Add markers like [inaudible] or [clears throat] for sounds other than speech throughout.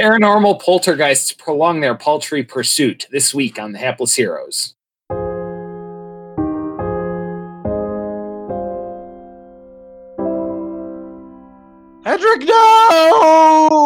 Paranormal poltergeists prolong their paltry pursuit this week on the Hapless Heroes. Hedrick, no!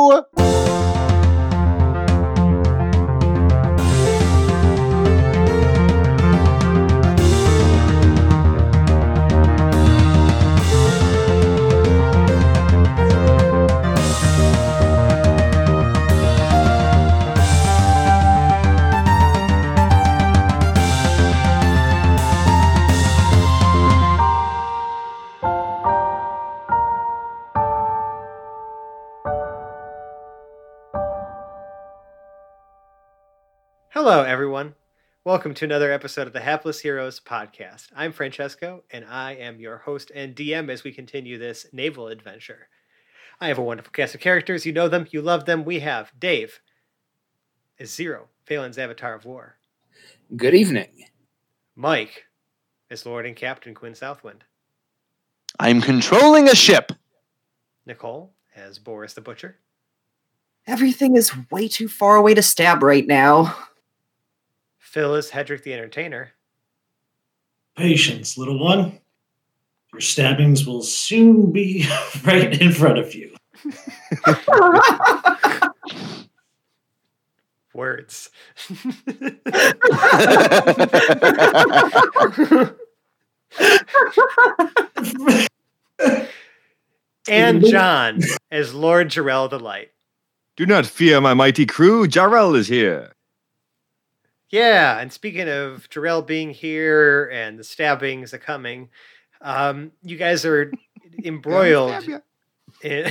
Welcome to another episode of the Hapless Heroes podcast. I'm Francesco, and I am your host and DM as we continue this naval adventure. I have a wonderful cast of characters. You know them, you love them. We have Dave as Zero, Phelan's Avatar of War. Good evening. Mike as Lord and Captain Quinn Southwind. I'm controlling a ship. Nicole as Boris the Butcher. Everything is way too far away to stab right now. Phil as Hedrick the Entertainer. Patience, little one. Your stabbings will soon be [laughs] right in front of you. [laughs] Words. [laughs] and John as Lord Jarrell the Light. Do not fear my mighty crew. Jarrell is here. Yeah, and speaking of Jarrell being here and the stabbings are coming, um, you guys are embroiled. in- [laughs]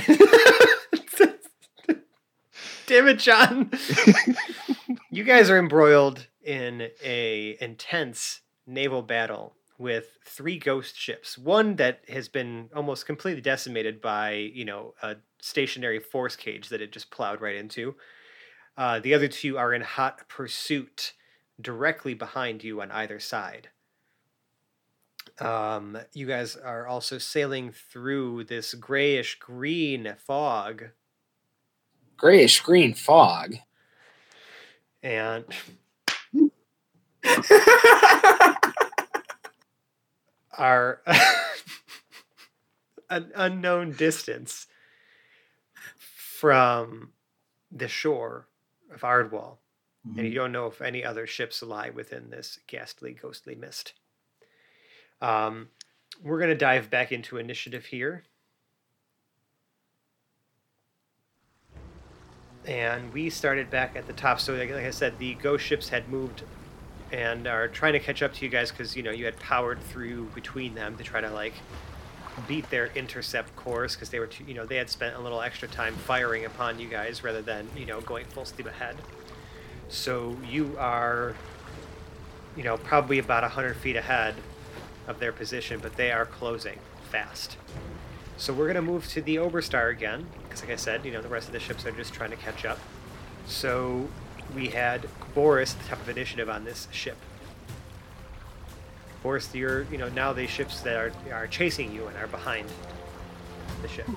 Damn it, John! [laughs] you guys are embroiled in a intense naval battle with three ghost ships. One that has been almost completely decimated by you know a stationary force cage that it just plowed right into. Uh, the other two are in hot pursuit directly behind you on either side. Um, you guys are also sailing through this grayish green fog, Grayish green fog. and [laughs] are [laughs] an unknown distance from the shore of Ardwall. And you don't know if any other ships lie within this ghastly, ghostly mist. Um, we're going to dive back into initiative here. And we started back at the top. So, like, like I said, the ghost ships had moved and are trying to catch up to you guys because you know you had powered through between them to try to like beat their intercept course because they were too, you know they had spent a little extra time firing upon you guys rather than you know going full steam ahead. So you are, you know, probably about 100 feet ahead of their position, but they are closing fast. So we're going to move to the Oberstar again, because like I said, you know, the rest of the ships are just trying to catch up. So we had Boris, the top of initiative on this ship. Boris, you're, you know, now the ships that are, are chasing you and are behind the ship.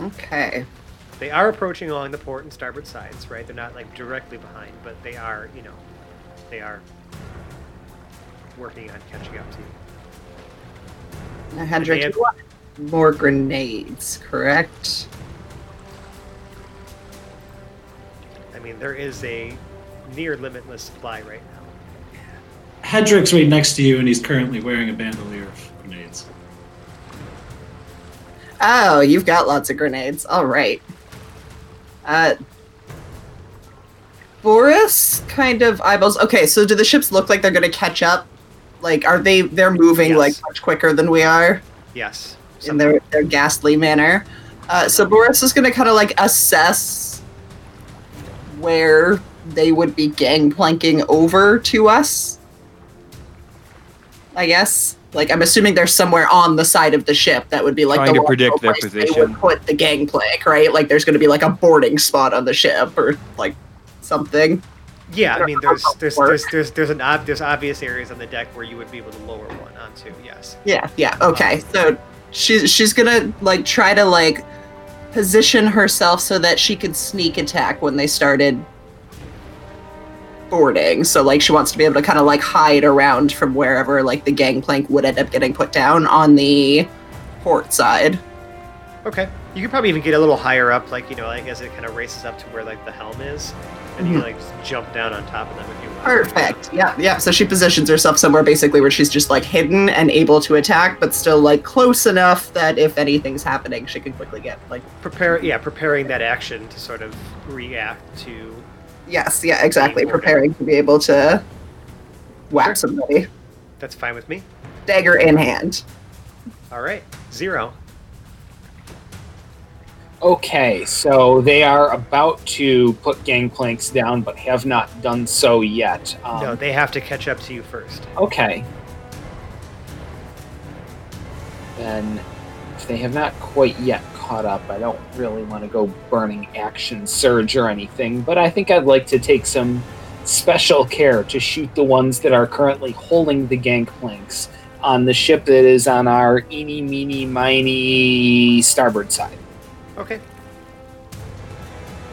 okay. They are approaching along the port and starboard sides, right? They're not like directly behind, but they are, you know, they are working on catching up to you. Now, Hedrick, have- more grenades, correct? I mean, there is a near limitless supply right now. Hedrick's right next to you, and he's currently wearing a bandolier of grenades. Oh, you've got lots of grenades. All right. Uh, Boris kind of eyeballs. Okay, so do the ships look like they're going to catch up? Like, are they? They're moving Yes. like much quicker than we are Yes. in their their ghastly manner. Uh, so Boris is going to kind of like assess where they would be gangplanking over to us. I guess. Like I'm assuming they're somewhere on the side of the ship that would be like Trying the to predict their place They would put the gangplank, right? Like there's going to be like a boarding spot on the ship or like something. Yeah, I mean, there's there's there's there's there's an ob- there's obvious areas on the deck where you would be able to lower one onto. Yes. Yeah, yeah. Okay. Um, so she's she's gonna like try to like position herself so that she could sneak attack when they started boarding. So like she wants to be able to kind of like hide around from wherever like the gangplank would end up getting put down on the port side. Okay. You could probably even get a little higher up, like you know, like as it kind of races up to where like the helm is, and you mm-hmm. like jump down on top of them if you want. Perfect. Yeah, yeah. So she positions herself somewhere basically where she's just like hidden and able to attack, but still like close enough that if anything's happening, she can quickly get like. Prepare, yeah, preparing that action to sort of react to. Yes, yeah, exactly. Teamwork. Preparing to be able to whack Sure. somebody, That's fine with me. dagger in hand. All right, zero. Okay, so they are about to put gangplanks down, but have not done so yet. Um, no, they have to catch up to you first. Okay. Then, if they have not quite yet caught up, I don't really want to go burning action surge or anything, but I think I'd like to take some special care to shoot the ones that are currently holding the gangplanks on the ship that is on our eeny, meeny, miny starboard side. Okay.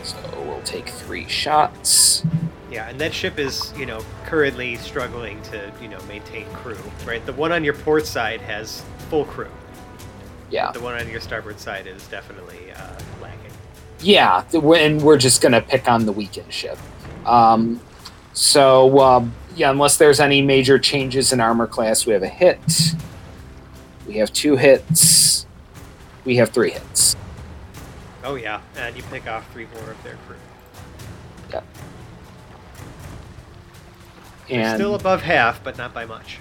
So we'll take three shots. Yeah, and that ship is, you know, currently struggling to, you know, maintain crew, right? The one on your port side has full crew. Yeah. The one on your starboard side is definitely uh, lacking. Yeah, the- and we're just gonna pick on the weekend ship. Um, so um, yeah, unless there's any major changes in armor class, we have a hit. We have two hits. We have three hits. Oh yeah, and you pick off three more of their crew. They're Still above half, but not by much.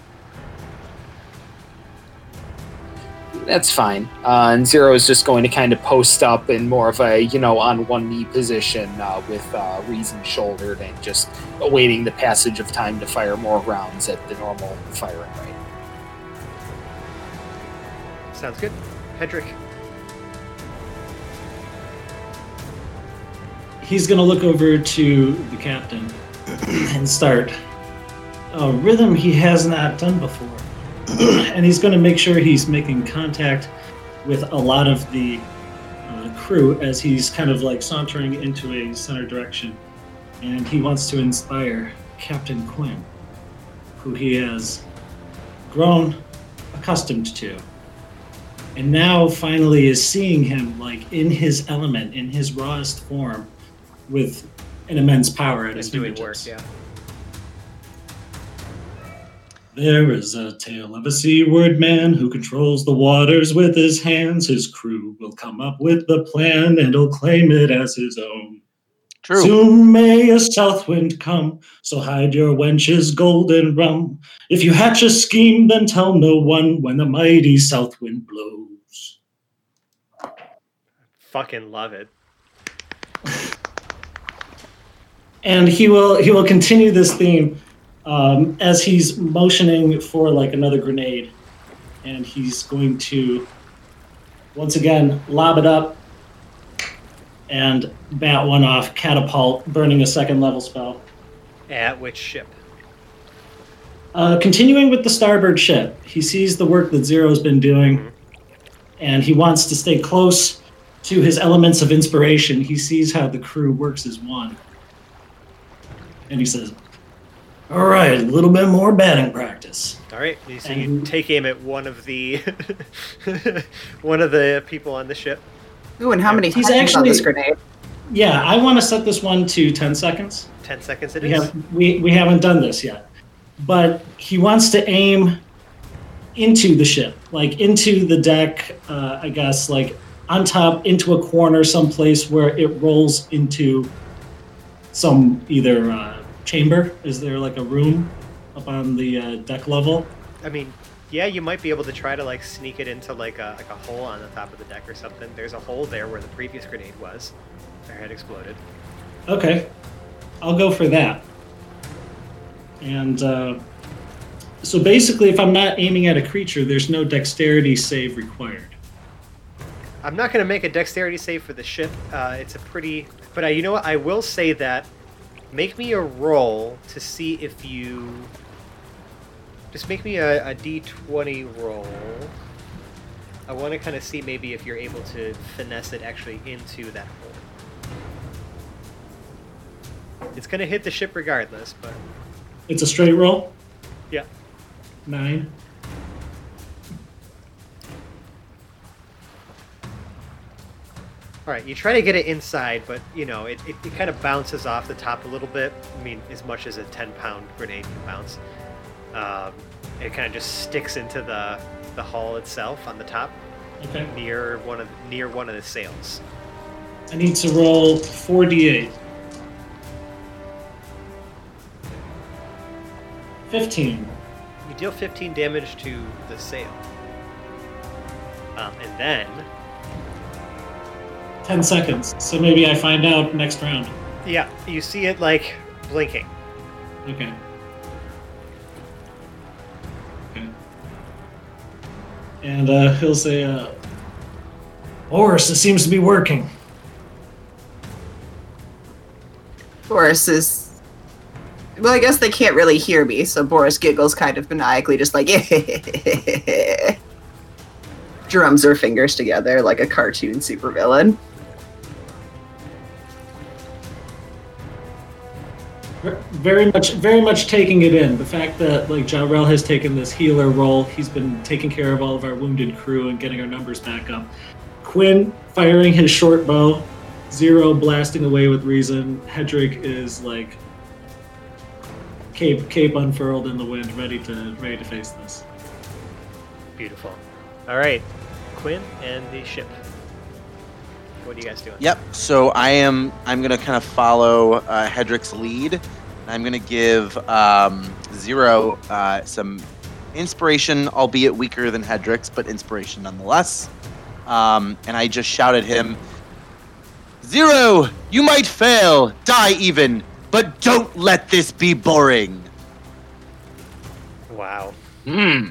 That's fine. Uh, and Zero is just going to kind of post up in more of a, you know, on one knee position uh, with uh, Reason shouldered and just awaiting the passage of time to fire more rounds at the normal firing rate. Sounds good. Hedrick. He's going to look over to the captain [clears throat] and start a rhythm he has not done before. [clears throat] and he's going to make sure he's making contact with a lot of the uh, crew as he's kind of like sauntering into a center direction. And he wants to inspire Captain Quinn, who he has grown accustomed to. And now finally is seeing him like in his element, in his rawest form, with an immense power at his Is doing work, yeah. There is a tale of a seaward man who controls the waters with his hands. His crew will come up with the plan and he'll claim it as his own. True. Soon may a south wind come, so hide your wench's golden rum. If you hatch a scheme, then tell no one when the mighty south wind blows. Fucking love it. and he will he will continue this theme um, as he's motioning for like another grenade, and he's going to once again lob it up and bat one off, catapult, burning a second level spell. At which ship? Uh, continuing with the starboard ship, he sees the work that Zero's been doing, and he wants to stay close to his elements of inspiration. He sees how the crew works as one. And he says, All right, a little bit more batting practice. All right, you- so you take aim at one of the [laughs] one of the people on the ship. Ooh, and how many He's actually- this grenade? Yeah, I want to set this one to 10 seconds. Ten seconds it We, is. have, we, we haven't done this yet. But he wants to aim into the ship, like into the deck, uh, I guess, like on top, into a corner someplace where it rolls into some either uh, chamber. Is there like a room up on the uh, deck level? I mean, yeah, you might be able to try to like sneak it into like a like a hole on the top of the deck or something. There's a hole there where the previous grenade was. Or had exploded. Okay, I'll go for that. And uh, so basically, if I'm not aiming at a creature, there's no dexterity save required. I'm not going to make a dexterity save for the ship. Uh, it's a pretty, but uh, you know what? I will say that. Make me a roll to see if you. Just make me a, a d20 roll. I want to kind of see maybe if you're able to finesse it actually into that hole. It's going to hit the ship regardless, but It's a straight roll. yeah. Nine. All right, you try to get it inside, but you know it, it, it kind of bounces off the top a little bit. I mean, as much as a 10 pound grenade can bounce. Um, it kind of just sticks into the the hull itself on the top, Okay. near one of near one of the sails. I need to roll 4d8. 15. You deal 15 damage to the sail, um, and then 10 seconds. So maybe I find out next round. yeah, you see it like blinking. Okay. Okay. And uh, he'll say, uh, Boris, it seems to be working. Boris is. Well, I guess they can't really hear me, so Boris giggles kind of maniacally, just like. [laughs] Drums her fingers together like a cartoon supervillain. Very much, very much taking it in. The fact that like Jarrell has taken this healer role, he's been taking care of all of our wounded crew and getting our numbers back up. Quinn firing his short bow, Zero blasting away with reason. Hedrick is like cape cape unfurled in the wind, ready to ready to face this. Beautiful. All right, Quinn and the ship. What are you guys doing? Yep. So I am. I'm gonna kind of follow uh, Hedrick's lead. I'm gonna give um, Zero uh, some inspiration, albeit weaker than Hedrick's, but inspiration nonetheless. Um, and I just shouted him, Zero, you might fail, die even, but don't let this be boring. Wow. Hmm.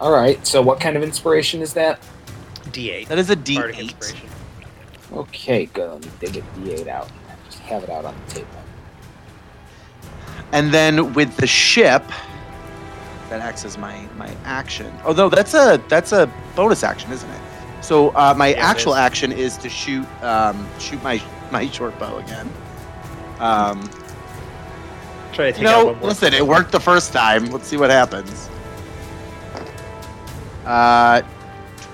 All right. So, what kind of inspiration is that? D8. That is a Bardic D8. inspiration. Okay, good. Let me dig a D8 out. Just have it out on the table. And then with the ship, that acts as my my action. Oh no, that's a that's a bonus action, isn't it? So uh, my Yeah, actual is. action is to shoot um, shoot my my short bow again. Um, Try to take you out one more. listen, it worked the first time. Let's see what happens. Uh,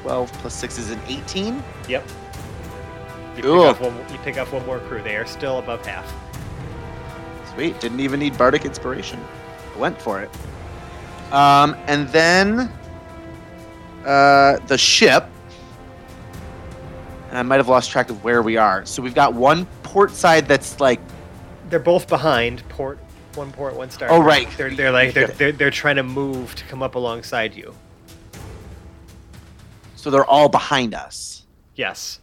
twelve plus six is an eighteen. Yep. You pick, off one, you pick off one more crew. They are still above half. Sweet. Didn't even need bardic inspiration. Went for it. Um, and then uh, the ship. And I might have lost track of where we are. So we've got one port side that's like They're both behind port. One port, one star. Oh, right. They're they're like they're, they're they're trying to move to come up alongside you. so they're all behind us. Yes.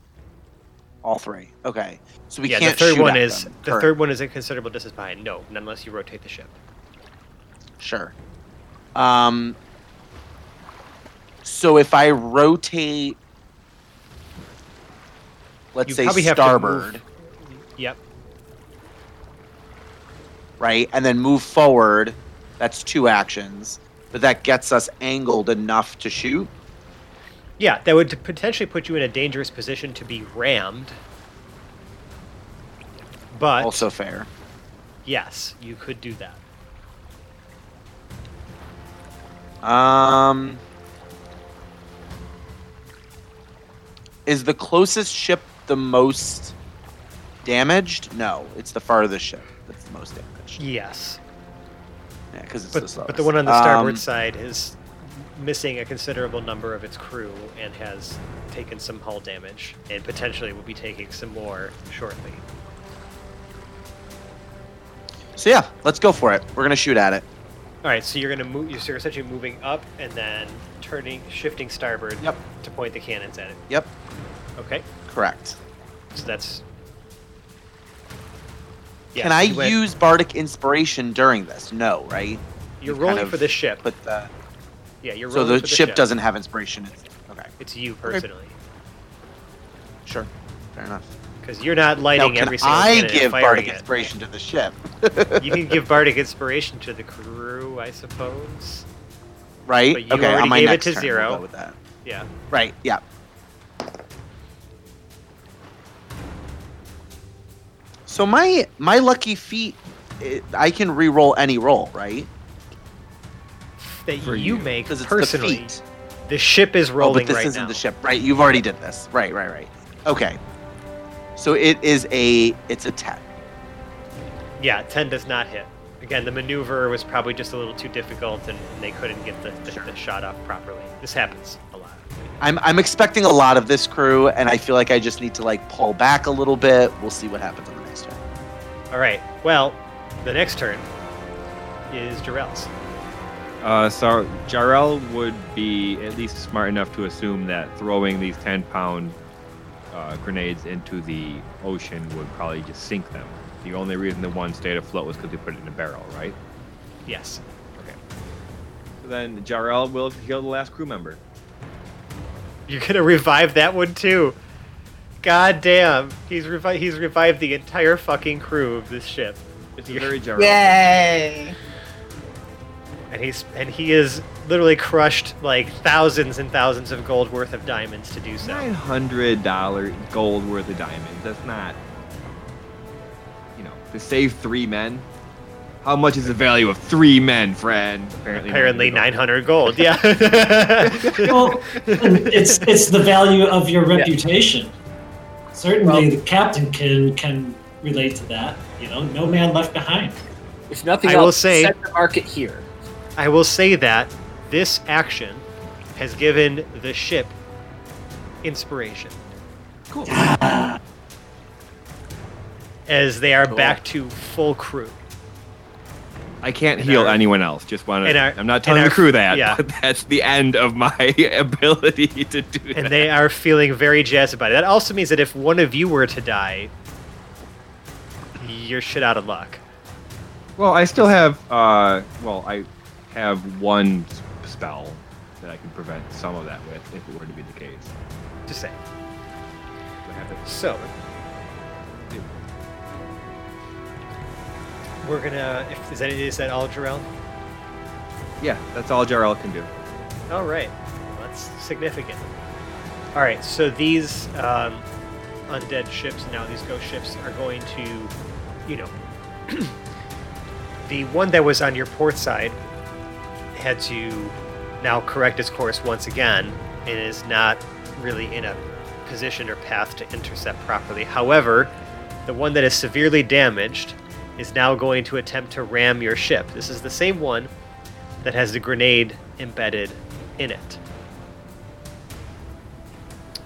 All three. Okay. So we yeah. can't the third shoot one is them. the Correct. third one is a considerable distance behind. No, unless you rotate the ship. Sure. Um. So if I rotate, let's You say probably have to starboard, Yep. right, and then move forward, that's two actions. But that gets us angled enough to shoot. Yeah, that would potentially put you in a dangerous position to be rammed. But Also fair. yes, you could do that. Um. Is the closest ship the most damaged? No, it's the farthest ship that's the most damaged. Yes. Yeah, because it's But, the slowest. but the one on the starboard Um, side is missing a considerable number of its crew and has taken some hull damage and potentially will be taking some more shortly. So yeah, let's go for it. We're gonna shoot at it. All right, so you're gonna move. You're essentially moving up and then turning, shifting starboard Yep. to point the cannons at it. Yep, Okay, correct. so that's. Can Yes, I went- use bardic inspiration during this? No, right? You're you kind rolling of for the ship. But the yeah, you're so rolling the, for ship, doesn't have inspiration. It's, okay, It's you personally, sure, fair enough. because you're not Now, lighting can every single I cannon and give firing bardic it. inspiration to the ship? You can give bardic inspiration to the crew, I suppose. right? But you okay, already on my gave it next to turn, zero. we'll go with that. Yeah. Right. Yeah. So my my lucky feat, it, I can re-roll any roll, right? That For you you. make it's personally. the feat. The ship is oh, rolling Oh, rolling but this right isn't now. the ship, right? You've already did this, right? Right? Right? Okay. So it is a it's a ten. Yeah, 10 does not hit. Again, the maneuver was probably just a little too difficult and they couldn't get the, the, the shot off properly. This happens a lot. I'm I'm expecting a lot of this crew, and I feel like I just need to like pull back a little bit. We'll see what happens on the next turn. All right. Well, the next turn is Jarrell's. Uh, so Jarrell would be at least smart enough to assume that throwing these 10 pound uh, grenades into the ocean would probably just sink them. The only reason the one stayed afloat was because they put it in a barrel, right? Yes. Okay. So then Jarrell will heal the last crew member. You're going to revive that one too. God damn. He's, revi- he's revived the entire fucking crew of this ship. It's a very Jarrell. Yay! And he's and he is literally crushed like thousands and thousands of gold worth of diamonds to do so. Nine hundred dollar gold worth of diamonds. That's not, you know, to save three men. How much is the value of three men, friend? Apparently, Apparently 900 900 gold. Yeah. [laughs] Well, it's it's the value of your reputation. Certainly, the captain can can relate to that. You know, no man left behind. If nothing I else, will say- set the market here. I will say that this action has given the ship inspiration. Cool. [gasps] As they are Cool. back to full crew. I can't And heal our- anyone else. Just want and our- to. I'm not telling our- the crew that. yeah. But that's the end of my [laughs] ability to do that. And they are feeling very jazzed about it. That also means that if one of you were to die, you're shit out of luck. Well, I still have. Uh, well, I have one spell that I can prevent some of that with, if it were to be the case. Just saying. I have it- So, we're gonna. If, is that is that all, Jarrell? Yeah, that's all Jarrell can do. All right, that's significant. All right, so these um, undead ships now, these ghost ships, are going to, you know, [clears throat] the one that was on your port side had to now correct its course once again and is not really in a position or path to intercept properly. However, the one that is severely damaged is now going to attempt to ram your ship. This is the same one that has the grenade embedded in it.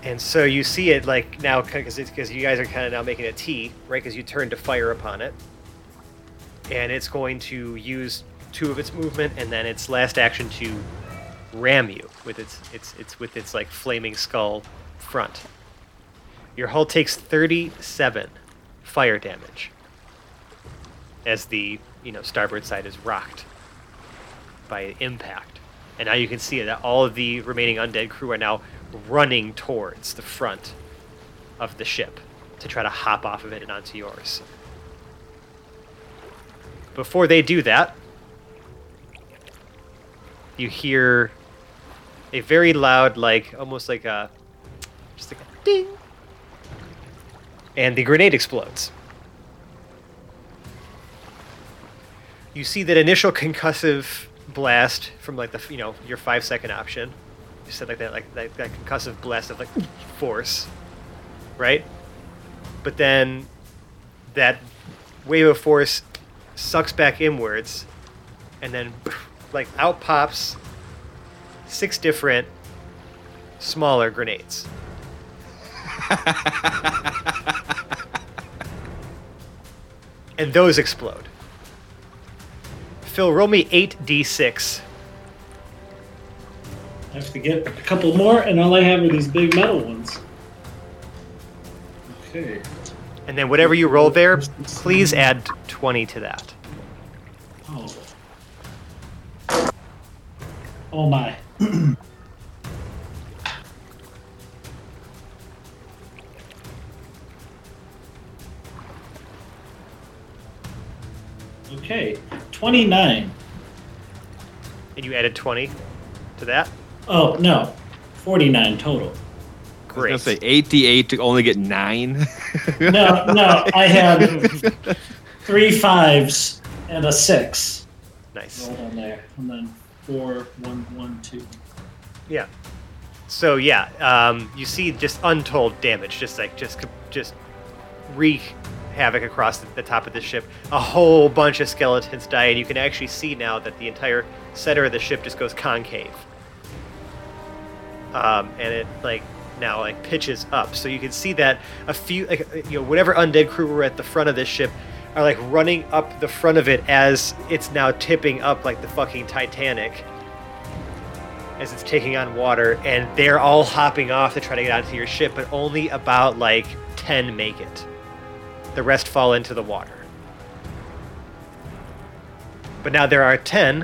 And so you see it like now because you guys are kind of now making a T, right? Because you turn to fire upon it, and it's going to use two of its movement and then its last action to ram you with its its its with its like flaming skull front. Your hull takes 37 fire damage as the you know starboard side is rocked by impact. And now you can see that all of the remaining undead crew are now running towards the front of the ship to try to hop off of it and onto yours. Before they do that, you hear a very loud, like almost like a just like a ding, and the grenade explodes. You see that initial concussive blast from like the you know your five second option. You said like that like that, that concussive blast of like force, right? But then that wave of force sucks back inwards, and then like out pops six different smaller grenades. [laughs] and those explode. Phil, roll me 8d6. I have to get a couple more, and all I have are these big metal ones. Okay. And then whatever you roll there, please add 20 to that. Oh my. [clears throat] okay. 29. And you added 20. to that? Oh no, forty-nine total. I was Great. gonna say eight d eight to only get nine. No, no, [laughs] I had three fives and a six nice. rolled on there, and then four, one, one, two. Yeah. So yeah, um, you see just untold damage, just like just just wreak havoc across the, the top of the ship. A whole bunch of skeletons die, and you can actually see now that the entire center of the ship just goes concave. Um, and it like now like pitches up, so you can see that a few like you know whatever undead crew were at the front of this ship are like running up the front of it as it's now tipping up like the fucking Titanic as it's taking on water, and they're all hopping off to try to get onto your ship, but only about like 10 make it. The rest fall into the water. But now there are 10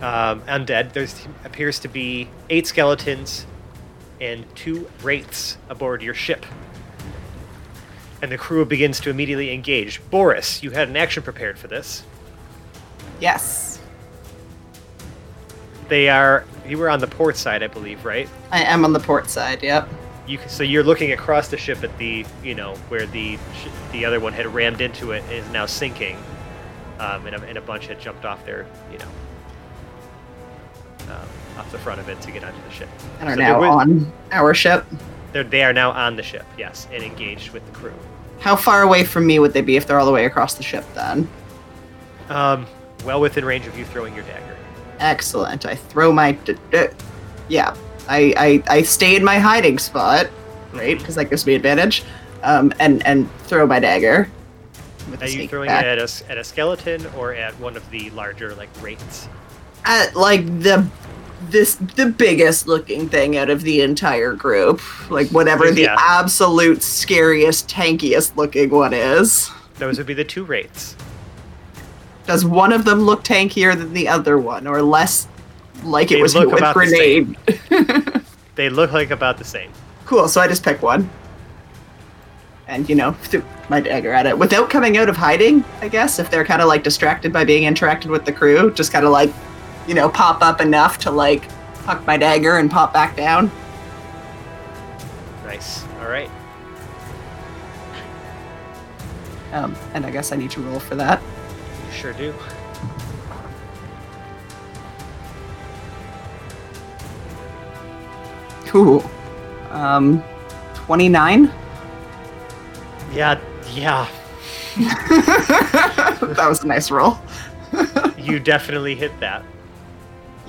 um, undead. There appears to be eight skeletons and two wraiths aboard your ship. And the crew begins to immediately engage. Boris, you had an action prepared for this. Yes, They are. You were on the port side, I believe, right? I am on the port side. Yep. You so you're looking across the ship at the you know where the the other one had rammed into it and is now sinking, um, and, a, and a bunch had jumped off their you know um, off the front of it to get onto the ship. And are So now there was- on our ship. They're, they are now on the ship, yes, and engaged with the crew. How far away from me would they be if they're all the way across the ship? Then. Um, well within range of you throwing your dagger. Excellent. I throw my. D- d- yeah. I, I I stay in my hiding spot, right? Because that gives me advantage. Um, and and throw my dagger. Are you throwing back. it at a, at a skeleton or at one of the larger like wraiths? at like the this the biggest looking thing out of the entire group like whatever the Yeah. absolute scariest tankiest looking one is Those would be the two wraiths. does one of them look tankier than the other one or less like it was hit with about the grenade [laughs] They look like about the same. cool so i just pick one and you know threw my dagger at it without coming out of hiding i guess if they're kind of like distracted by being interacted with the crew just kind of like you know pop up enough to like huck my dagger and pop back down Nice. All right. um, and i guess i need to roll for that You sure do. Cool. Um, 29? Yeah, yeah. [laughs] that was a nice roll. You definitely hit that.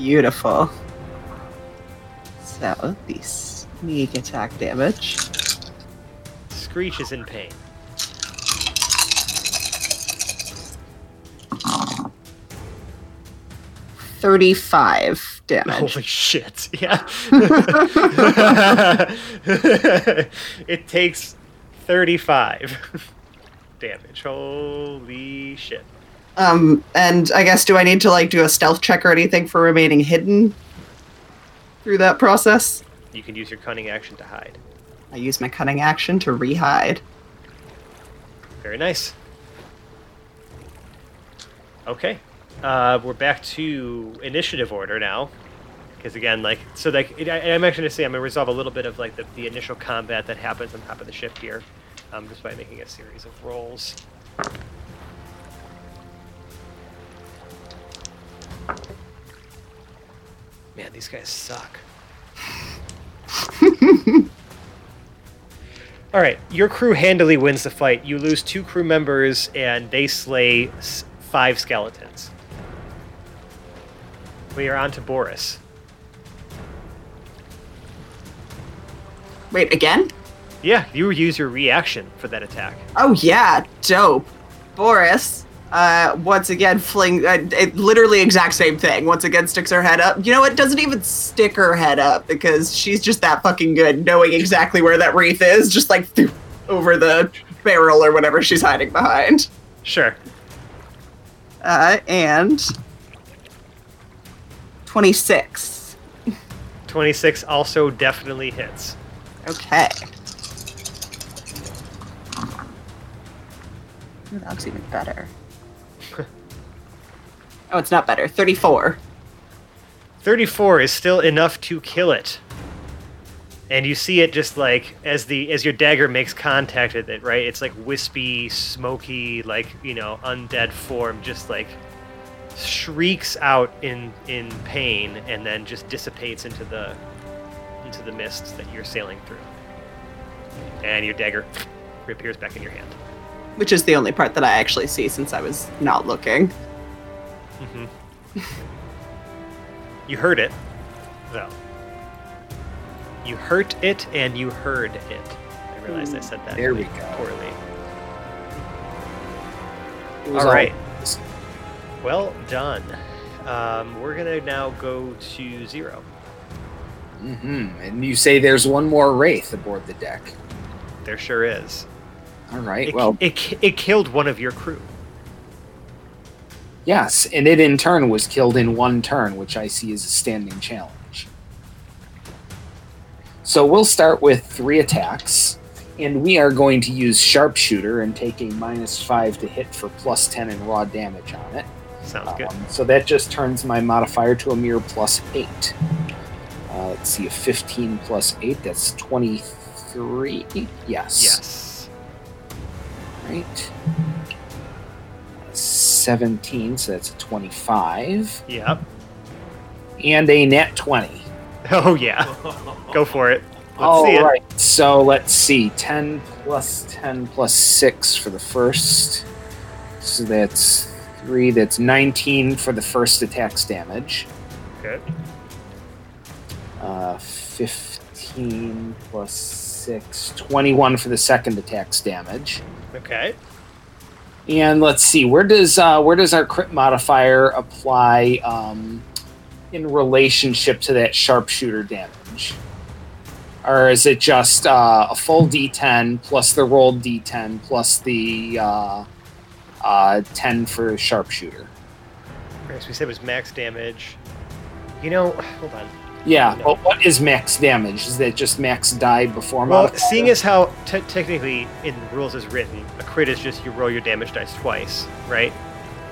Beautiful. So, the sneak attack damage. Screech is in pain. Thirty-five damage. Holy shit. [laughs] Yeah. [laughs] it takes 35 [laughs] damage. Holy shit. Um, and I guess do I need to like do a stealth check or anything for remaining hidden through that process? You can use your cunning action to hide. I use my cunning action to re-hide. Very nice. Okay. Uh, we're back to initiative order now. Because again, like, so like, it, I, I'm actually gonna say I'm gonna resolve a little bit of like the, the initial combat that happens on top of the ship here, um, just by making a series of rolls. Man, these guys suck. [laughs] All right, your crew handily wins the fight. You lose two crew members, and they slay five skeletons. We are on to Boris. Wait, again? Yeah, you use your reaction for that attack. Oh yeah, dope. Boris, uh, once again, fling, uh, it, literally exact same thing. Once again, sticks her head up. You know what? Doesn't even stick her head up because she's just that fucking good, knowing exactly where that wraith is, just like through, [laughs] over the barrel or whatever she's hiding behind. Sure. Uh, and twenty-six. 26 also definitely hits. Okay. Ooh, that looks even better. Oh, it's not better. 34. 34 is still enough to kill it. And you see it just like as the as your dagger makes contact with it, right? It's like wispy, smoky, like, you know, undead form just like shrieks out in in pain and then just dissipates into the into the mists that you're sailing through. And your dagger reappears back in your hand. Which is the only part that I actually see since I was not looking. Hmm you heard it, though. You hurt it and you heard it. I realized I said that There we go. poorly. It was All right. all- Well done. Um, we're gonna now go to zero. Mm-hmm. And you say there's one more wraith aboard the deck. There sure is. All right. It, well, it, it killed one of your crew. Yes, and it in turn was killed in one turn, which I see as a standing challenge. So we'll start with three attacks, and we are going to use sharpshooter and take a minus five to hit for plus ten in raw damage on it. Sounds good. Um, so that just turns my modifier to a mere plus eight. Uh, let's see, a 15 plus eight, that's 23. Yes. Yes. Right. 17, so that's a 25. Yep. And a net 20. [laughs] Oh yeah. [laughs] Go for it. Let's All see it. right, so let's see. 10 plus 10 plus 6 for the first. So that's 3. That's 19 for the first attack's damage. Good. Uh, 15 plus 6. 21 for the second attack's damage. Okay. And let's see, where does uh, where does our crit modifier apply um, in relationship to that sharpshooter damage? Or is it just uh, a full D10 plus the rolled D10 plus the uh, uh, 10 for sharpshooter? As we said, it was max damage. You know, [sighs] hold on. Yeah, No. but what is max damage? Is that just max die before Well, modifier? seeing as how te- technically in the rules is written, a crit is just you roll your damage dice twice, right?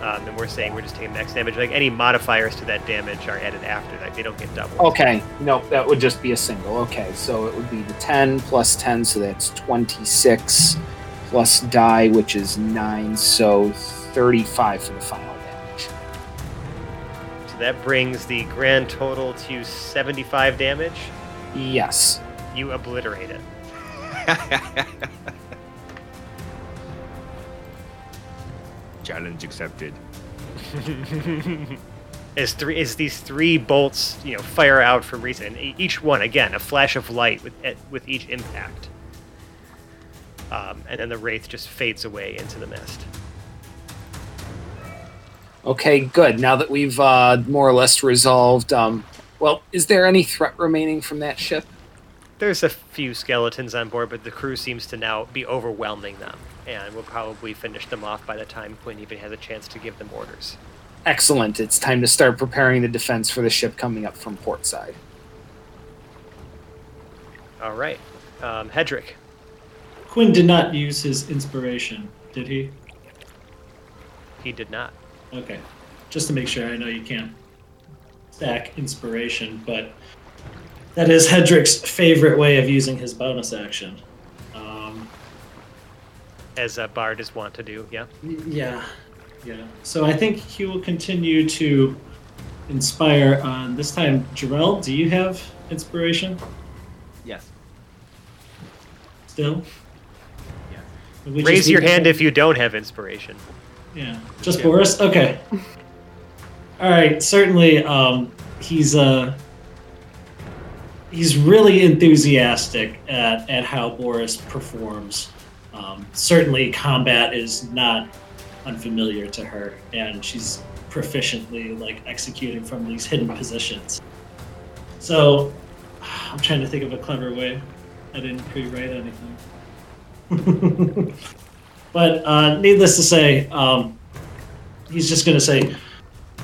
Um, and we're saying we're just taking max damage. Like any modifiers to that damage are added after that; they don't get doubled. Okay, nope, that would just be a single. Okay, so it would be the 10 plus 10, so that's 26 plus die, which is 9, so 35 for the final that brings the grand total to 75 damage. Yes. You obliterate it. [laughs] Challenge accepted. [laughs] as three as these three bolts, you know, fire out from reason. E- Each one, again, a flash of light with with each impact. Um, and then the wraith just fades away into the mist. Okay, good. Now that we've uh, more or less resolved, um, well, is there any threat remaining from that ship? There's a few skeletons on board, but the crew seems to now be overwhelming them, and we'll probably finish them off by the time Quinn even has a chance to give them orders. Excellent. It's time to start preparing the defense for the ship coming up from port side. All right, um, Hedrick. Quinn did not use his inspiration, did he? He did not. Okay. Just to make sure, I know you can't stack inspiration, but that is Hedrick's favorite way of using his bonus action. Um, As a bard is wont to do, yeah. yeah, yeah. So I think he will continue to inspire on this time. Jarrell, do you have inspiration Yes. still? Yeah. Raise your hand if you don't have inspiration. Yeah, just. Boris. Okay. All right. Certainly, um, he's uh, he's really enthusiastic at, at how Boris performs. Um, certainly, combat is not unfamiliar to her, and she's proficiently like executing from these hidden positions. So, I'm trying to think of a clever way. I didn't pre-write anything. [laughs] But uh, needless to say, um, he's just going to say,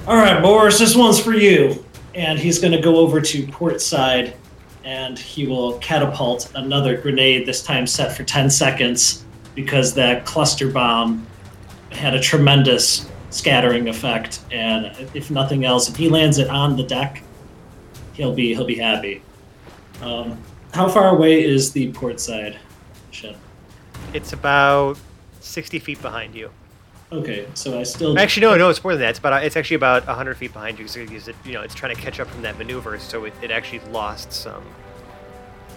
"All right, Boris, this one's for you." And he's going to go over to port side, and he will catapult another grenade. This time set for ten seconds, because that cluster bomb had a tremendous scattering effect. And if nothing else, if he lands it on the deck, he'll be he'll be happy. Um, how far away is the port side ship? It's about 60 feet behind you. Okay, so I still Actually, no, no, it's more than that. It's about it's actually about 100 feet behind you because it, you know it's trying to catch up from that maneuver. So it, it actually lost some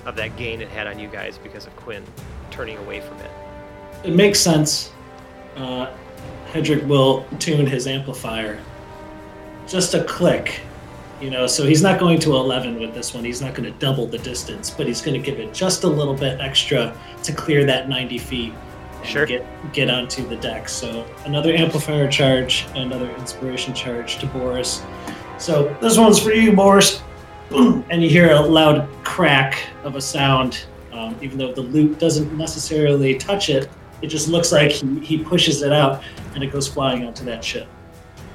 of that gain it had on you guys because of Quinn turning away from it. it makes sense. Uh, Hedrick will tune his amplifier just a click, you know. So he's not going to 11 with this one. He's not going to double the distance, but he's going to give it just a little bit extra to clear that 90 feet Sure. get get onto the deck. So another amplifier charge, another inspiration charge to Boris. So this one's for you, Boris. Boom! and you hear a loud crack of a sound, um, even though the lute doesn't necessarily touch it. It just looks like he, he pushes it out and it goes flying onto that ship.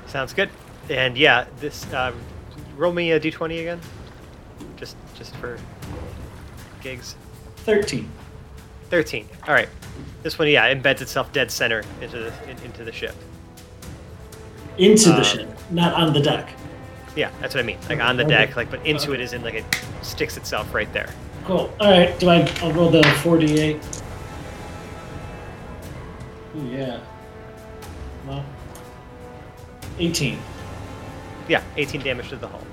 Sounds good. And yeah, this um, roll me a d20 again, just just for gigs. 13. 13. All right. This one, yeah, embeds itself dead center into the in, into the ship. Into the Um, ship, not on the deck. Yeah, that's what I mean. Like on the deck, like but into it is in like it sticks itself right there. Cool. All right. Do I? I'll roll the 48. Ooh, yeah. Well, 18. Yeah, 18 damage to the hull.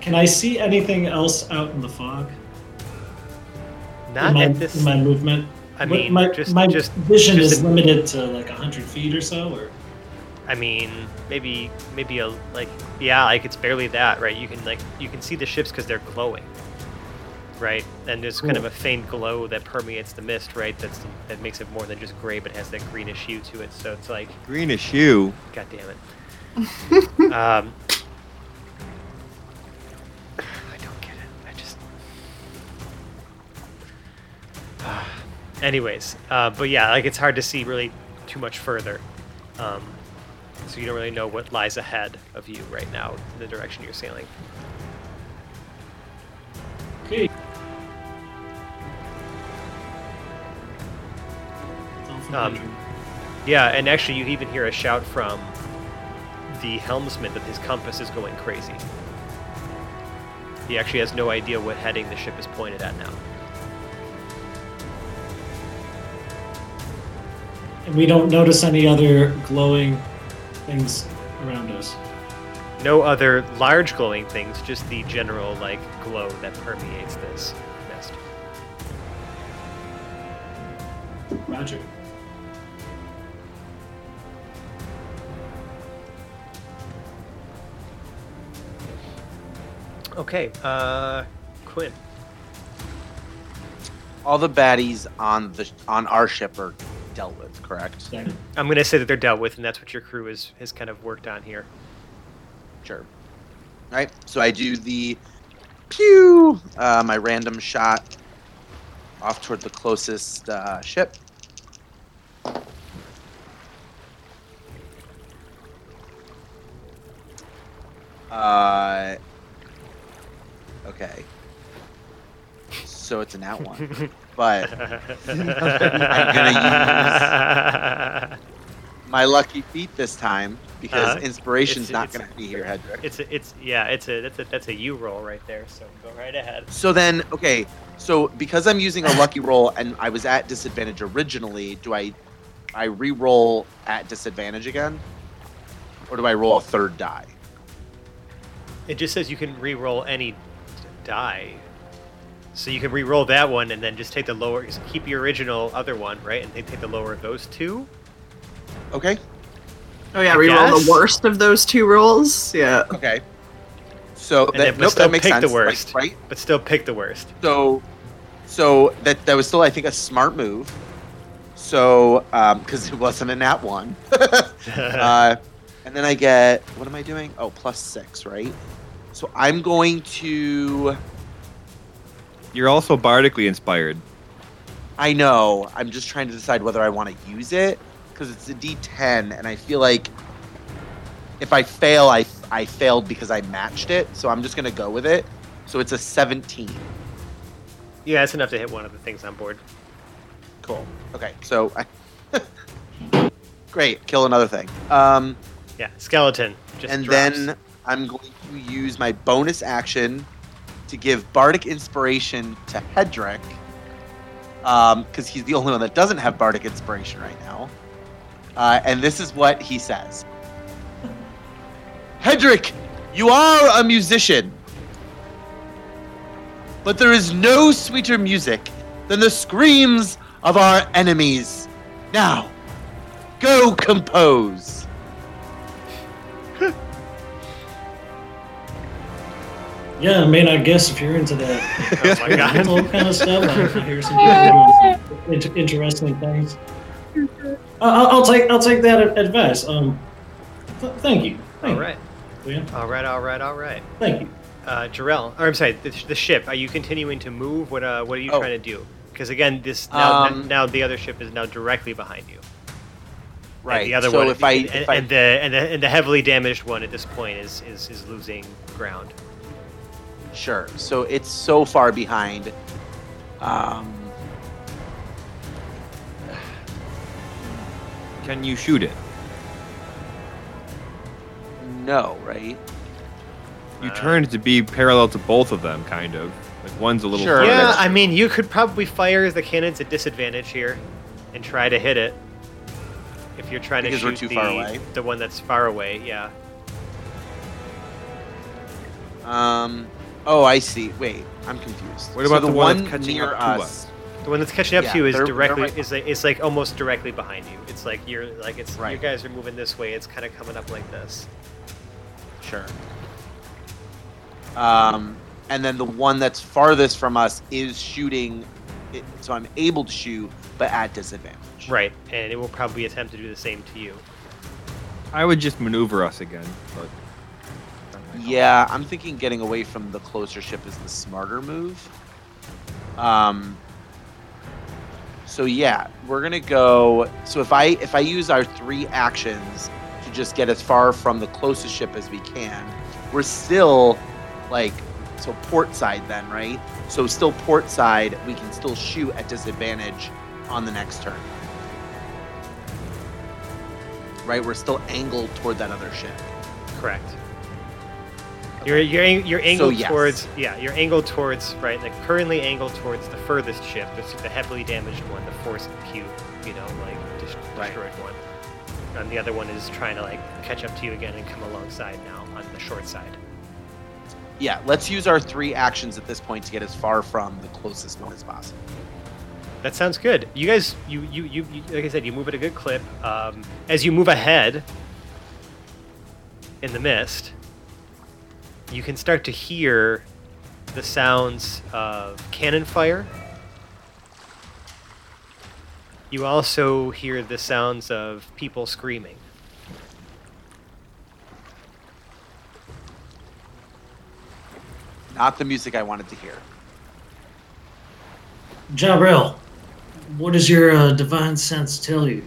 Can I see anything else out in the fog? Not in my, at this. in my movement. I mean, my, just my just vision just is a- limited to like 100 feet or so, or I mean, maybe maybe a like yeah, like it's barely that, right? You can like you can see the ships because they're glowing, right? And there's kind of a faint glow that permeates the mist, right? That's that makes it more than just gray, but has that greenish hue to it. So it's like, Greenish hue. god damn it. [laughs] um, [sighs] Anyways, uh, but yeah, like it's hard to see really too much further. Um, so you don't really know what lies ahead of you right now in the direction you're sailing. okay. It's all from Um, Yeah, and actually, you even hear a shout from the helmsman that his compass is going crazy. He actually has no idea what heading the ship is pointed at now. And we don't notice any other glowing things around us. No other large glowing things, just the general like glow that permeates this mist. Roger. Okay, uh, Quinn. All the baddies on the on our ship are dealt with, correct? Second. I'm gonna say that they're dealt with, and that's what your crew is has kind of worked on here. Sure. All right. So I do the pew, uh, my random shot off toward the closest uh, ship. Uh, okay. So it's an out one, [laughs] but I'm gonna use my lucky feat this time because Uh-huh. inspiration's It's- not it's- going to be here, Hedrick. It's a, it's yeah, it's a that's a that's a U roll right there. So go right ahead. So then, okay, so because I'm using a lucky roll and I was at disadvantage originally, do I I re-roll at disadvantage again, or do I roll a third die? It just says you can re-roll any die. So you can re-roll that one and then just take the lower, just keep your original other one, right? And then take the lower of those two. Okay, Oh yeah, I reroll guess. the worst of those two rolls. Yeah. okay. So And that, then, but nope, still that makes pick sense, the like, worst. right? But still pick the worst. So, so that that was still, I think, a smart move. So, because it wasn't a nat one. [laughs] [laughs] uh, and then I get what am I doing? Oh, plus six, right? So I'm going to. You're also bardically inspired. I know. I'm just trying to decide whether I want to use it because it's a D10, and I feel like if I fail, I I failed because I matched it. So I'm just gonna go with it. So it's a 17. yeah, that's enough to hit one of the things on board. Cool. Okay. So I. [laughs] Great. Kill another thing. Um, Yeah, skeleton. Just and drops. then I'm going to use my bonus action to give Bardic Inspiration to Hedrick. Because he's the only one that doesn't have Bardic Inspiration right now. Uh, and this is what he says [laughs] Hedrick, you are a musician. But there is no sweeter music than the screams of our enemies. Now, go compose. [laughs] Yeah, I mean, I guess if you're into that [laughs] Oh my god. mental kind of stuff, I, I hear some people doing some interesting things. I'll, I'll take I'll take that advice. Um, th- thank you. Thank all right. You. All right. All right. All right. thank you. Uh, Jarrell, or I'm sorry, the, the ship. Are you continuing to move? What uh, what are you Oh. trying to do? Because again, this now, Um, now the other ship is now directly behind you. And Right. the other so one, if I, and, if I and the and the and the heavily damaged one at this point is is is losing ground. Sure. So it's so far behind. Um, Can you shoot it? no, right? You Uh, turned to be parallel to both of them, kind of. Like one's a little Sure. farther. Yeah, I mean, you could probably fire the cannons at disadvantage here, and try to hit it. If you're trying Because to we're shoot too the far away? the one that's far away, yeah. Um. Oh, I see. Wait, I'm confused. What So about the one that's one catching near up to us? us? The one that's catching up Yeah, to you is they're- they're directly right is like it's like almost directly behind you. It's like you're like it's you guys are moving this way. It's kind of coming up like this. Sure. Um, and then the one that's farthest from us is shooting, it, so I'm able to shoot, but at disadvantage. Right, and it will probably attempt to do the same to you. I would just maneuver us again. But Yeah, I'm thinking getting away from the closer ship is the smarter move. Um. So yeah, we're gonna go. So if I if I use our three actions to just get as far from the closest ship as we can, we're still like so port side then, right? So still port side, we can still shoot at disadvantage on the next turn. Right, we're still angled toward that other ship. Correct. You're you're you're angled yes. towards yeah you're angled towards right like currently angled towards the furthest ship the, the heavily damaged one the force cube you know like Right. destroyed one and the other one is trying to like catch up to you again and come alongside now on the short side Yeah, let's use our three actions at this point to get as far from the closest one as possible. That sounds good. You guys, you, you, you, you like I said, you move at a good clip. Um, as you move ahead in the mist, you can start to hear the sounds of cannon fire. You also hear the sounds of people screaming. Not the music I wanted to hear. Jabril, what does your uh, divine sense tell you?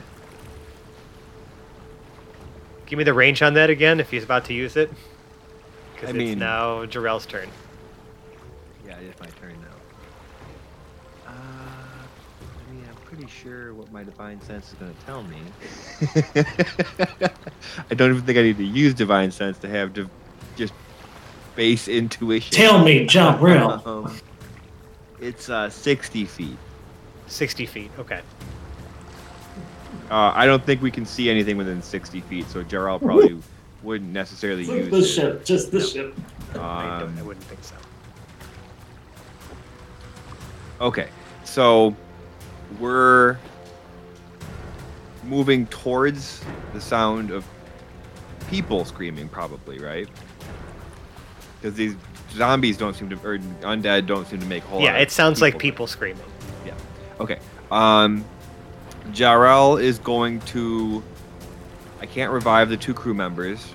Give me the range on that again if he's about to use it. Because I it's mean- now Jarrell's turn. yeah, it's my turn now. Uh, I mean, I'm pretty sure what my divine sense is going to tell me. [laughs] I don't even think I need to use divine sense to have div- just base intuition. Tell me, Jabril. [laughs] Um, it's uh, 60 feet. 60 feet. Okay. Uh, I don't think we can see anything within 60 feet, so Jarrell probably [laughs] wouldn't necessarily use this it. ship, just this ship. I, I Um, wouldn't think so. Okay, so we're moving towards the sound of people screaming, probably, right? Because these zombies don't seem to, or undead don't seem to make a whole. Yeah, it sounds like people. screaming. screaming. Okay. Um, Jarrell is going to. I can't revive the two crew members.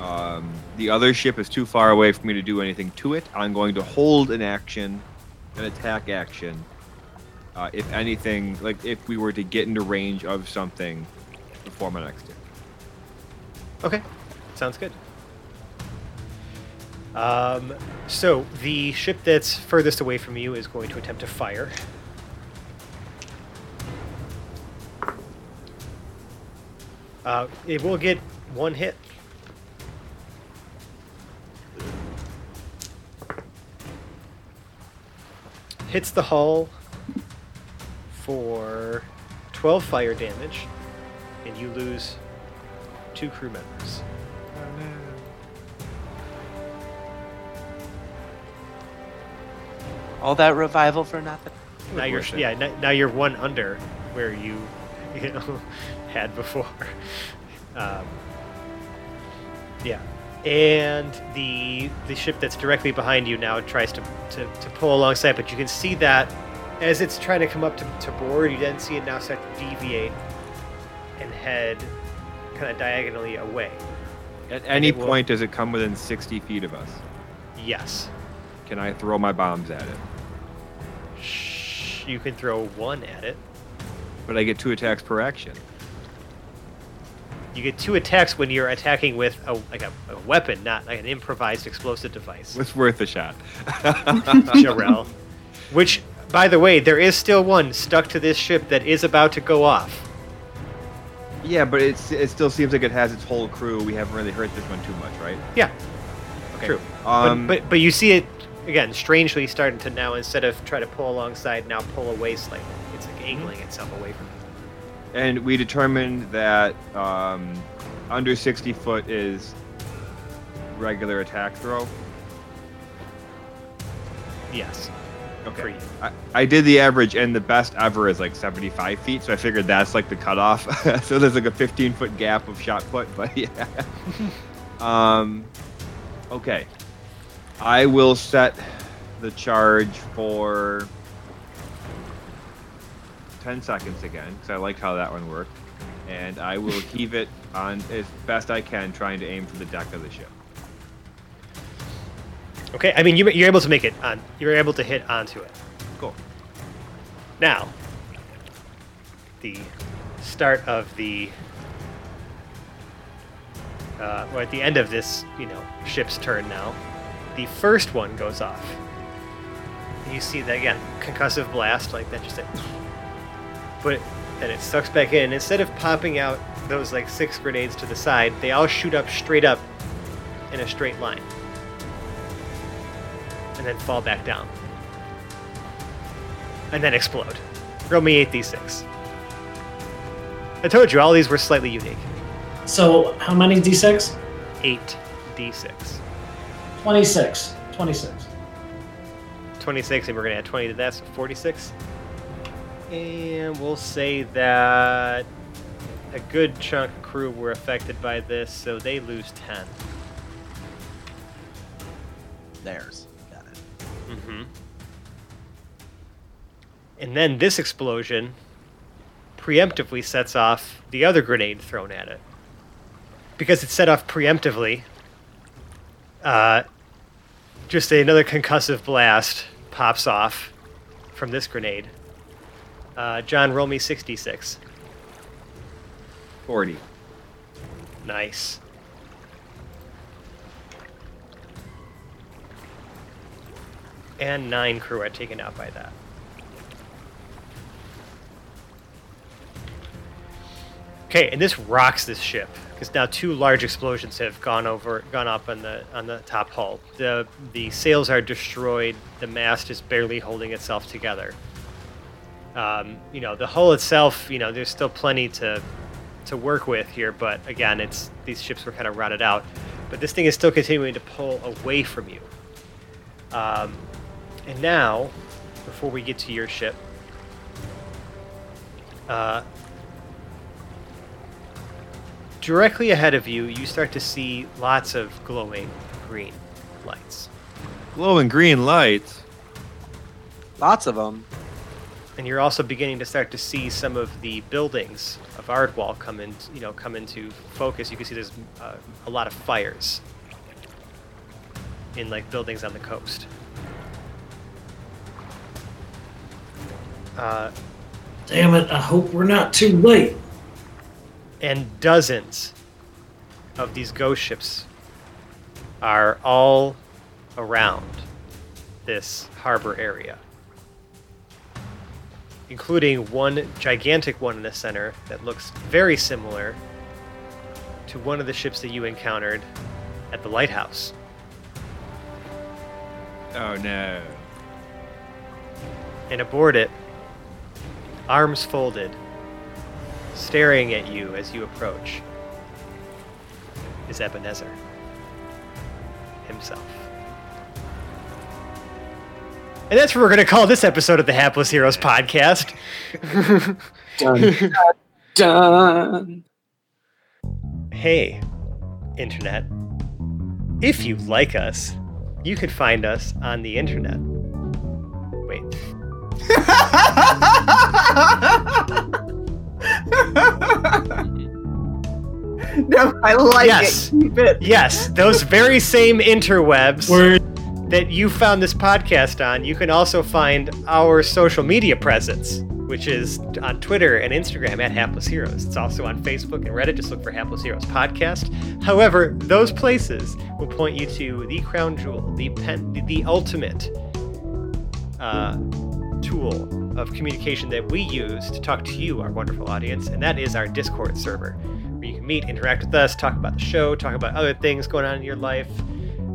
Um, the other ship is too far away for me to do anything to it. I'm going to hold an action, an attack action. Uh, if anything, like if we were to get into range of something before my next turn. Okay, sounds good. Um, so the ship that's furthest away from you is going to attempt to fire. Uh, it will get one hit. Hits the hull for 12 fire damage, and you lose two crew members. All that revival for nothing. Now you're yeah. Now you're one under where you, [laughs] you know, had before. [laughs] Um, yeah, and the the ship that's directly behind you now tries to, to, to pull alongside, but you can see that as it's trying to come up to, to board, you then see it now start to deviate and head kind of diagonally away. At any will- point, does it come within 60 feet of us? Yes, Can I throw my bombs at it? Shh, you can throw one at it. But I get two attacks per action. You get two attacks when you're attacking with a like a, a weapon, not like an improvised explosive device. It's worth a shot. [laughs] Jarrell. Which, by the way, there is still one stuck to this ship that is about to go off. yeah, but it's, it still seems like it has its whole crew. We haven't really hurt this one too much, right? Yeah, Okay. true. Um, but, but but you see it again, strangely starting to now instead of try to pull alongside, now pull away slightly. It's like angling itself away from you. And we determined that um, under 60 foot is regular attack throw. Yes. Okay. I, I did the average, and the best ever is like 75 feet, so I figured that's like the cutoff. [laughs] so there's like a 15 foot gap of shot put, but [laughs] yeah. [laughs] um, okay. I will set the charge for 10 seconds again, because I like how that one worked. And I will [laughs] heave it on as best I can, trying to aim for the deck of the ship. Okay. I mean, you, you're able to make it on. You're able to hit onto it. Cool. Now, the start of the, uh, or at the end of this, you know, ship's turn now, the first one goes off. You see that again, concussive blast like that, just a, but then it sucks back in. Instead of popping out those like six grenades to the side, they all shoot up straight up in a straight line, and then fall back down and then explode. Roll me 8d6. I told you all these were slightly unique. So how many d6? 8d6. 26. 26. 26, and we're going to add 20 to that, so 46. And we'll say that a good chunk of crew were affected by this, so they lose 10. Theirs. Got it. Mm-hmm. And then this explosion preemptively sets off the other grenade thrown at it. Because it's set off preemptively, uh, just another concussive blast pops off from this grenade. Uh, John, roll me 66. 40. Nice. And nine crew are taken out by that. Okay, and this rocks this ship because now two large explosions have gone over, gone up on the on the top hull. the The sails are destroyed. The mast is barely holding itself together. Um, you know, the hull itself. You know, there's still plenty to to work with here, but again, it's these ships were kind of routed out. But this thing is still continuing to pull away from you. Um, and now, before we get to your ship, uh, directly ahead of you, you start to see lots of glowing green lights. Glowing green lights. Lots of them. And you're also beginning to start to see some of the buildings of Ardwall come in, you know, come into focus. You can see there's uh, a lot of fires in like buildings on the coast. Uh, Damn it, I hope we're not too late. and dozens of these ghost ships are all around this harbor area, including one gigantic one in the center that looks very similar to one of the ships that you encountered at the lighthouse. Oh no. And aboard it, arms folded, staring at you as you approach, is Ebenezer himself. And that's what we're going to call this episode of the Hapless Heroes podcast. Dun, dun. hey, Internet. If you like us, you could find us on the Internet. Wait. [laughs] No, I like Yes. it. Keep it. Yes, those very same interwebs Word. That you found this podcast on, you can also find our social media presence, which is on Twitter and Instagram at Hapless Heroes. It's also on Facebook and Reddit. Just look for Hapless Heroes Podcast. However, those places will point you to the crown jewel, the pen, the, ultimate uh, tool of communication that we use to talk to you, our wonderful audience, and that is our Discord server, where you can meet, interact with us, talk about the show, talk about other things going on in your life,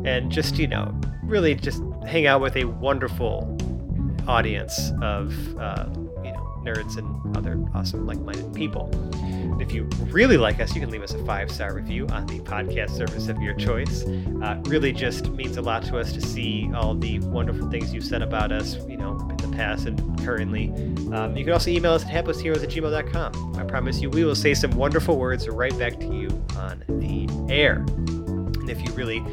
and just, you know, really just hang out with a wonderful audience of, uh, you know, nerds and other awesome, like minded people. And if you really like us, you can leave us a five star review on the podcast service of your choice. Uh, really just means a lot to us to see all the wonderful things you've said about us, you know, in the past and currently. Um, you can also email us at haplessheroes at gmail.com. I promise you, we will say some wonderful words right back to you on the air. And if you really,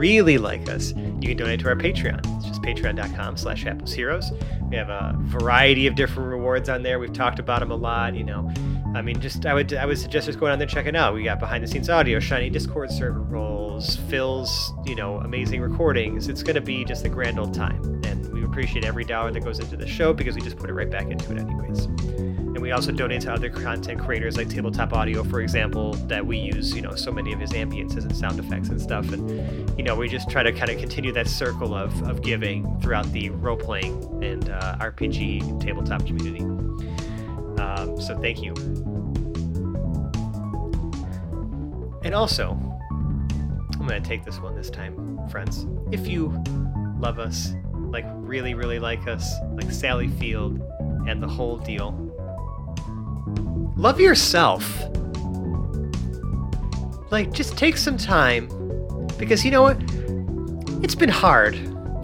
really like us, you can donate to our Patreon. It's just patreon.com slash heroes. We have a variety of different rewards on there. We've talked about them a lot, you know. I mean, just I would I would suggest just going on there checking out. We got behind the scenes audio, shiny Discord server roles, Phil's you know amazing recordings. It's going to be just a grand old time, and we appreciate every dollar that goes into the show because we just put it right back into it anyways. And we also donate to other content creators like Tabletop Audio, for example, that we use you know so many of his ambiences and sound effects and stuff. And you know we just try to kind of continue that circle of of giving throughout the role playing and uh, RPG tabletop community. Um, so thank you. And also, I'm going to take this one this time, friends. If you love us, like really, really like us, like Sally Field and the whole deal, love yourself. Like, just take some time because you know what? It's been hard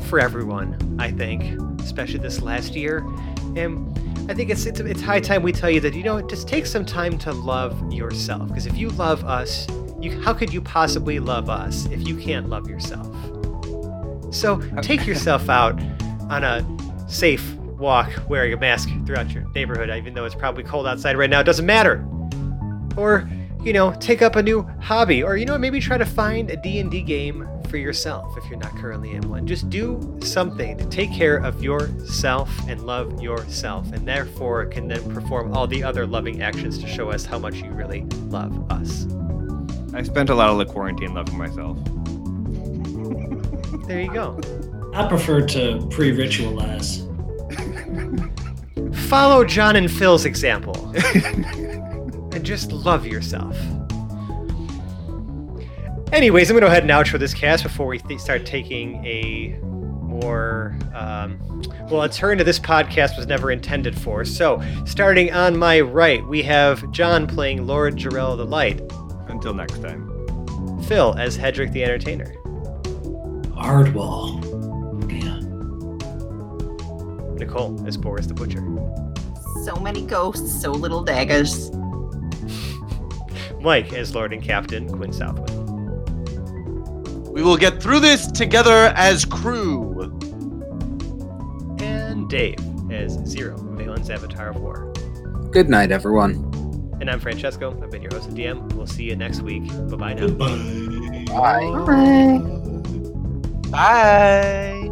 for everyone, I think, especially this last year. And I think it's, it's it's high time we tell you that you know just take some time to love yourself because if you love us, you how could you possibly love us if you can't love yourself? So uh, take [laughs] yourself out on a safe walk wearing a mask throughout your neighborhood, even though it's probably cold outside right now. It doesn't matter. Or you know, take up a new hobby, or you know, maybe try to find a D and D game for yourself if you're not currently in one. Just do something to take care of yourself and love yourself, and therefore can then perform all the other loving actions to show us how much you really love us. I spent a lot of the quarantine loving myself. There you go. I prefer to pre-ritualize. Follow John and Phil's example. [laughs] and just love yourself. Anyways, I'm going to go ahead and outro this cast before we th- start taking a more. Um, well, a turn to this podcast was never intended for. So, starting on my right, we have John playing Lord Jarrell the Light, Until next time. Phil as Hedrick the Entertainer, Ardwall. Yeah. Nicole as Boris the Butcher, So many ghosts, so little daggers. [laughs] Mike as Lord and Captain Quinn Southwood, We will get through this together as crew. and Dave as Zero, Valen's Avatar of War. Good night, everyone. And I'm Francesco. I've been your host and DM. We'll see you next week. Bye bye now. Goodbye. Bye. Bye. Bye.